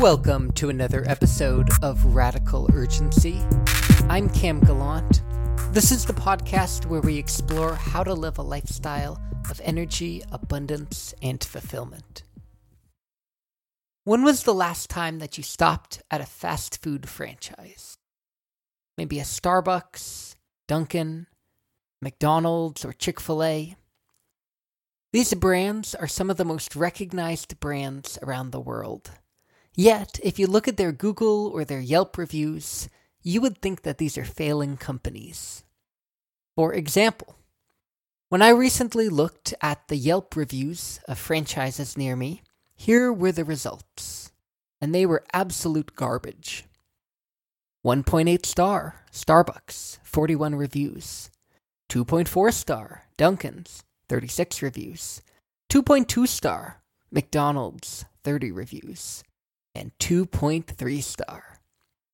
Welcome to another episode of Radical Urgency. I'm Cam Gallant. This is the podcast where we explore how to live a lifestyle of energy, abundance, and fulfillment. When was the last time that you stopped at a fast food franchise? Maybe a Starbucks, Dunkin', McDonald's, or Chick fil A? These brands are some of the most recognized brands around the world. Yet, if you look at their Google or their Yelp reviews, you would think that these are failing companies. For example, when I recently looked at the Yelp reviews of franchises near me, here were the results, and they were absolute garbage. 1.8 star, Starbucks, 41 reviews. 2.4 star, Dunkin's, 36 reviews. 2.2 star, McDonald's, 30 reviews. And 2.3 star,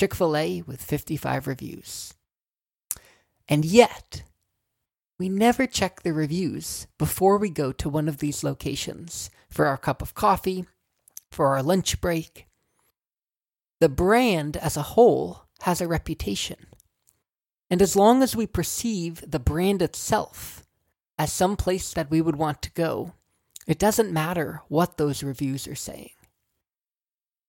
Chick fil A with 55 reviews. And yet, we never check the reviews before we go to one of these locations for our cup of coffee, for our lunch break. The brand as a whole has a reputation. And as long as we perceive the brand itself as some place that we would want to go, it doesn't matter what those reviews are saying.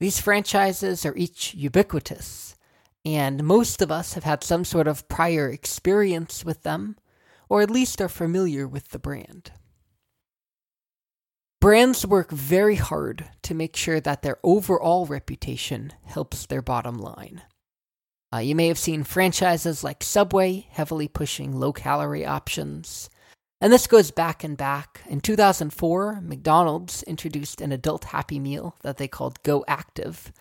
These franchises are each ubiquitous, and most of us have had some sort of prior experience with them, or at least are familiar with the brand. Brands work very hard to make sure that their overall reputation helps their bottom line. Uh, you may have seen franchises like Subway heavily pushing low calorie options, and this goes back and back. In 2004, McDonald's introduced an adult Happy Meal that they called Go Active.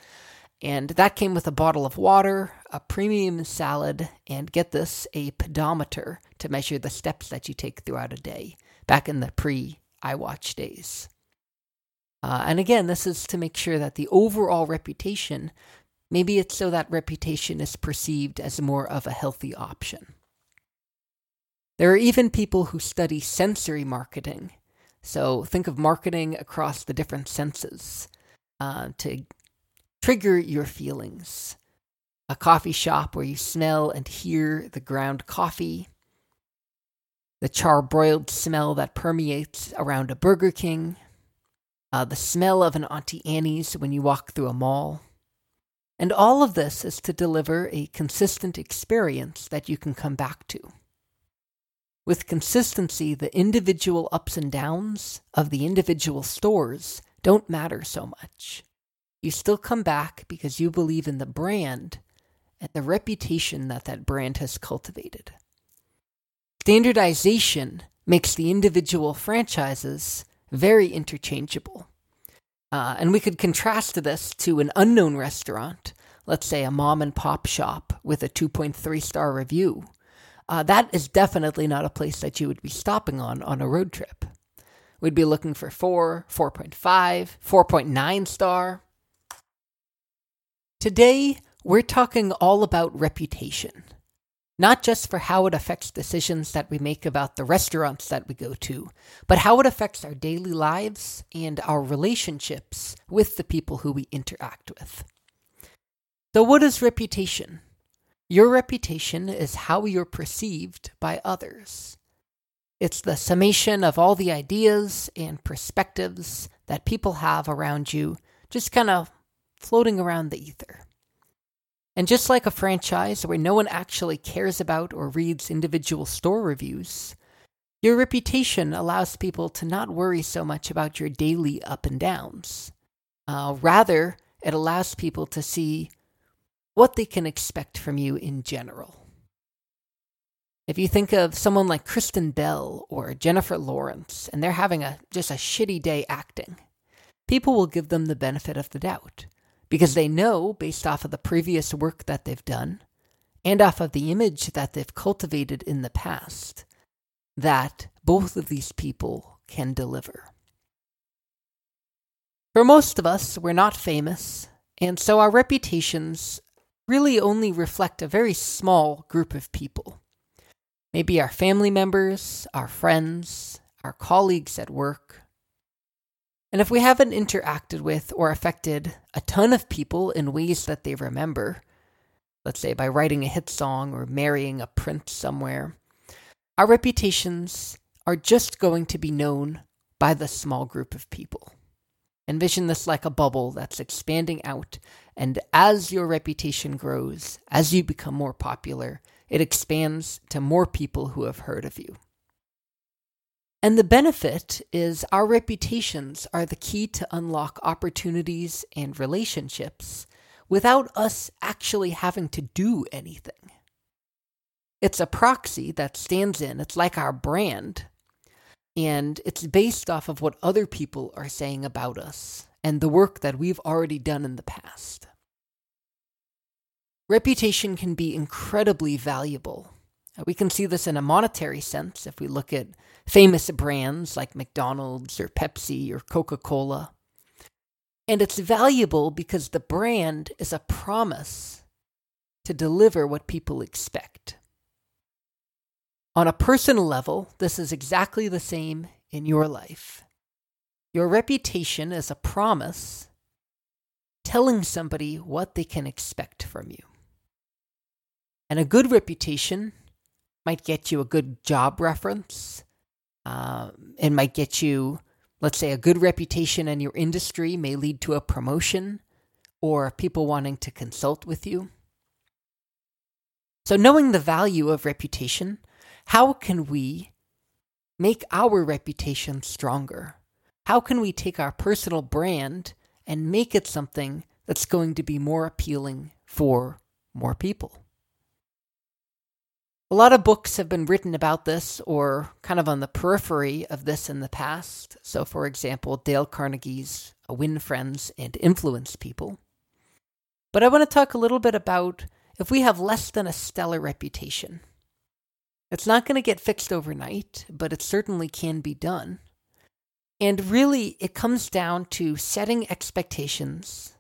And that came with a bottle of water, a premium salad, and get this, a pedometer to measure the steps that you take throughout a day, back in the pre iWatch days. Uh, and again, this is to make sure that the overall reputation, maybe it's so that reputation is perceived as more of a healthy option. There are even people who study sensory marketing. So think of marketing across the different senses uh, to trigger your feelings. A coffee shop where you smell and hear the ground coffee, the charbroiled smell that permeates around a Burger King, uh, the smell of an Auntie Annie's when you walk through a mall. And all of this is to deliver a consistent experience that you can come back to. With consistency, the individual ups and downs of the individual stores don't matter so much. You still come back because you believe in the brand and the reputation that that brand has cultivated. Standardization makes the individual franchises very interchangeable. Uh, and we could contrast this to an unknown restaurant, let's say a mom and pop shop with a 2.3 star review uh, that is definitely not a place that you would be stopping on on a road trip. We'd be looking for 4, 4.5, 4.9 star. Today, we're talking all about reputation, not just for how it affects decisions that we make about the restaurants that we go to, but how it affects our daily lives and our relationships with the people who we interact with. So, what is reputation? Your reputation is how you're perceived by others. It's the summation of all the ideas and perspectives that people have around you, just kind of floating around the ether. And just like a franchise where no one actually cares about or reads individual store reviews, your reputation allows people to not worry so much about your daily up and downs. Uh, rather, it allows people to see what they can expect from you in general. If you think of someone like Kristen Bell or Jennifer Lawrence and they're having a just a shitty day acting, people will give them the benefit of the doubt because they know based off of the previous work that they've done and off of the image that they've cultivated in the past that both of these people can deliver. For most of us, we're not famous, and so our reputations really only reflect a very small group of people. Maybe our family members, our friends, our colleagues at work. And if we haven't interacted with or affected a ton of people in ways that they remember, let's say by writing a hit song or marrying a prince somewhere, our reputations are just going to be known by the small group of people. Envision this like a bubble that's expanding out, and as your reputation grows, as you become more popular, it expands to more people who have heard of you. And the benefit is our reputations are the key to unlock opportunities and relationships without us actually having to do anything. It's a proxy that stands in, it's like our brand, and it's based off of what other people are saying about us and the work that we've already done in the past. Reputation can be incredibly valuable. Uh, we can see this in a monetary sense if we look at famous brands like McDonald's or Pepsi or Coca Cola. And it's valuable because the brand is a promise to deliver what people expect. On a personal level, this is exactly the same in your life. Your reputation is a promise telling somebody what they can expect from you. And a good reputation might get you a good job reference. Uh, it might get you, let's say, a good reputation in your industry may lead to a promotion or people wanting to consult with you. So, knowing the value of reputation how can we make our reputation stronger? How can we take our personal brand and make it something that's going to be more appealing for more people? A lot of books have been written about this or kind of on the periphery of this in the past. So, for example, Dale Carnegie's Win Friends and Influence People. But I want to talk a little bit about if we have less than a stellar reputation. It's not going to get fixed overnight, but it certainly can be done. And really, it comes down to setting expectations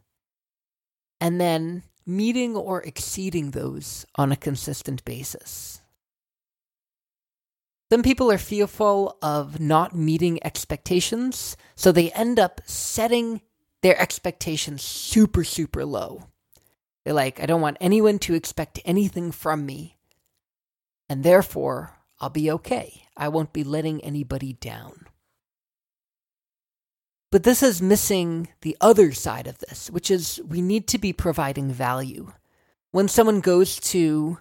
and then meeting or exceeding those on a consistent basis. Some people are fearful of not meeting expectations, so they end up setting their expectations super, super low. They're like, I don't want anyone to expect anything from me and therefore I'll be okay. I won't be letting anybody down. But this is missing the other side of this, which is we need to be providing value. When someone goes to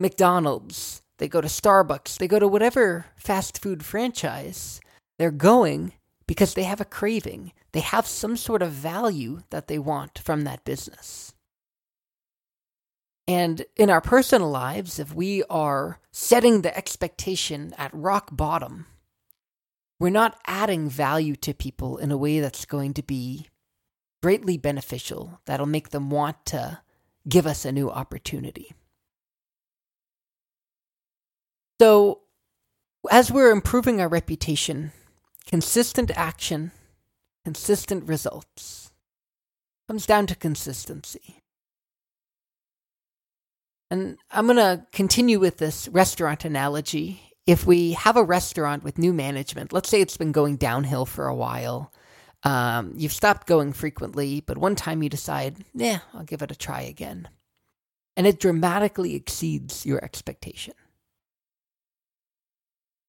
McDonald's, they go to Starbucks, they go to whatever fast food franchise, they're going because they have a craving. They have some sort of value that they want from that business. And in our personal lives, if we are setting the expectation at rock bottom, we're not adding value to people in a way that's going to be greatly beneficial, that'll make them want to give us a new opportunity. So, as we're improving our reputation, consistent action, consistent results comes down to consistency. And I'm going to continue with this restaurant analogy. If we have a restaurant with new management, let's say it's been going downhill for a while, um, you've stopped going frequently, but one time you decide, yeah, I'll give it a try again. And it dramatically exceeds your expectation.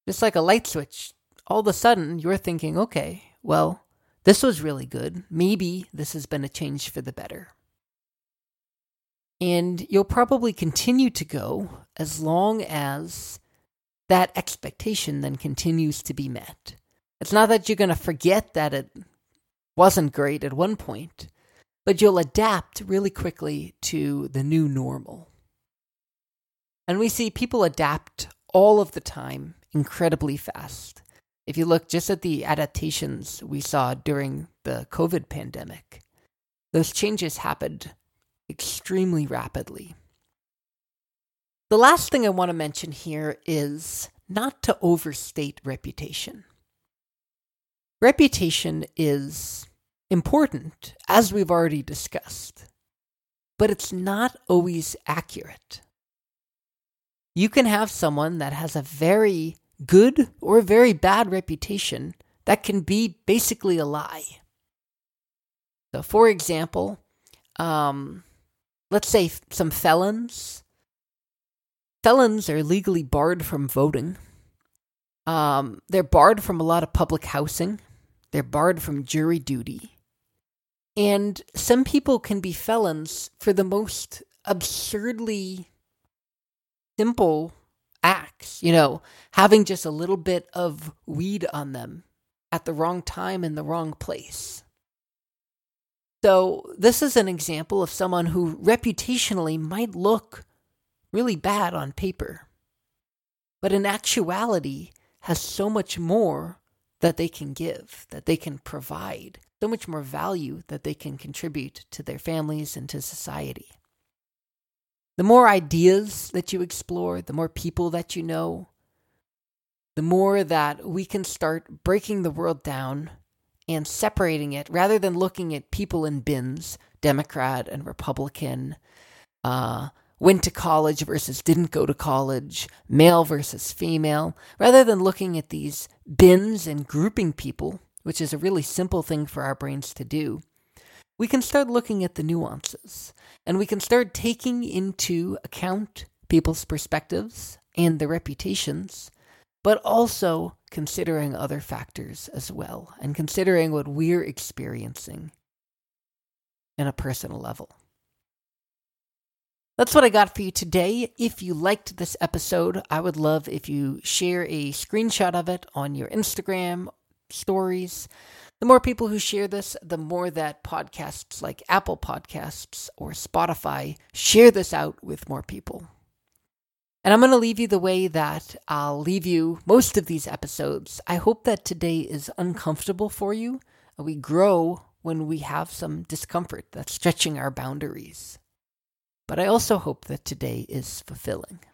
Just like a light switch, all of a sudden you're thinking, okay, well, this was really good. Maybe this has been a change for the better. And you'll probably continue to go as long as that expectation then continues to be met. It's not that you're going to forget that it wasn't great at one point, but you'll adapt really quickly to the new normal. And we see people adapt all of the time incredibly fast. If you look just at the adaptations we saw during the COVID pandemic, those changes happened extremely rapidly. The last thing I want to mention here is not to overstate reputation. Reputation is important, as we've already discussed, but it's not always accurate. You can have someone that has a very good or very bad reputation that can be basically a lie. So, for example, um, let's say some felons. Felons are legally barred from voting. Um, they're barred from a lot of public housing. They're barred from jury duty. And some people can be felons for the most absurdly simple acts, you know, having just a little bit of weed on them at the wrong time in the wrong place. So, this is an example of someone who reputationally might look really bad on paper, but in actuality has so much more that they can give, that they can provide, so much more value that they can contribute to their families and to society. The more ideas that you explore, the more people that you know, the more that we can start breaking the world down and separating it rather than looking at people in bins, Democrat and Republican, uh, went to college versus didn't go to college, male versus female, rather than looking at these bins and grouping people, which is a really simple thing for our brains to do we can start looking at the nuances and we can start taking into account people's perspectives and their reputations, but also considering other factors as well and considering what we're experiencing in a personal level. That's what I got for you today. If you liked this episode, I would love if you share a screenshot of it on your Instagram stories the more people who share this, the more that podcasts like Apple Podcasts or Spotify share this out with more people. And I'm going to leave you the way that I'll leave you most of these episodes. I hope that today is uncomfortable for you. We grow when we have some discomfort that's stretching our boundaries. But I also hope that today is fulfilling.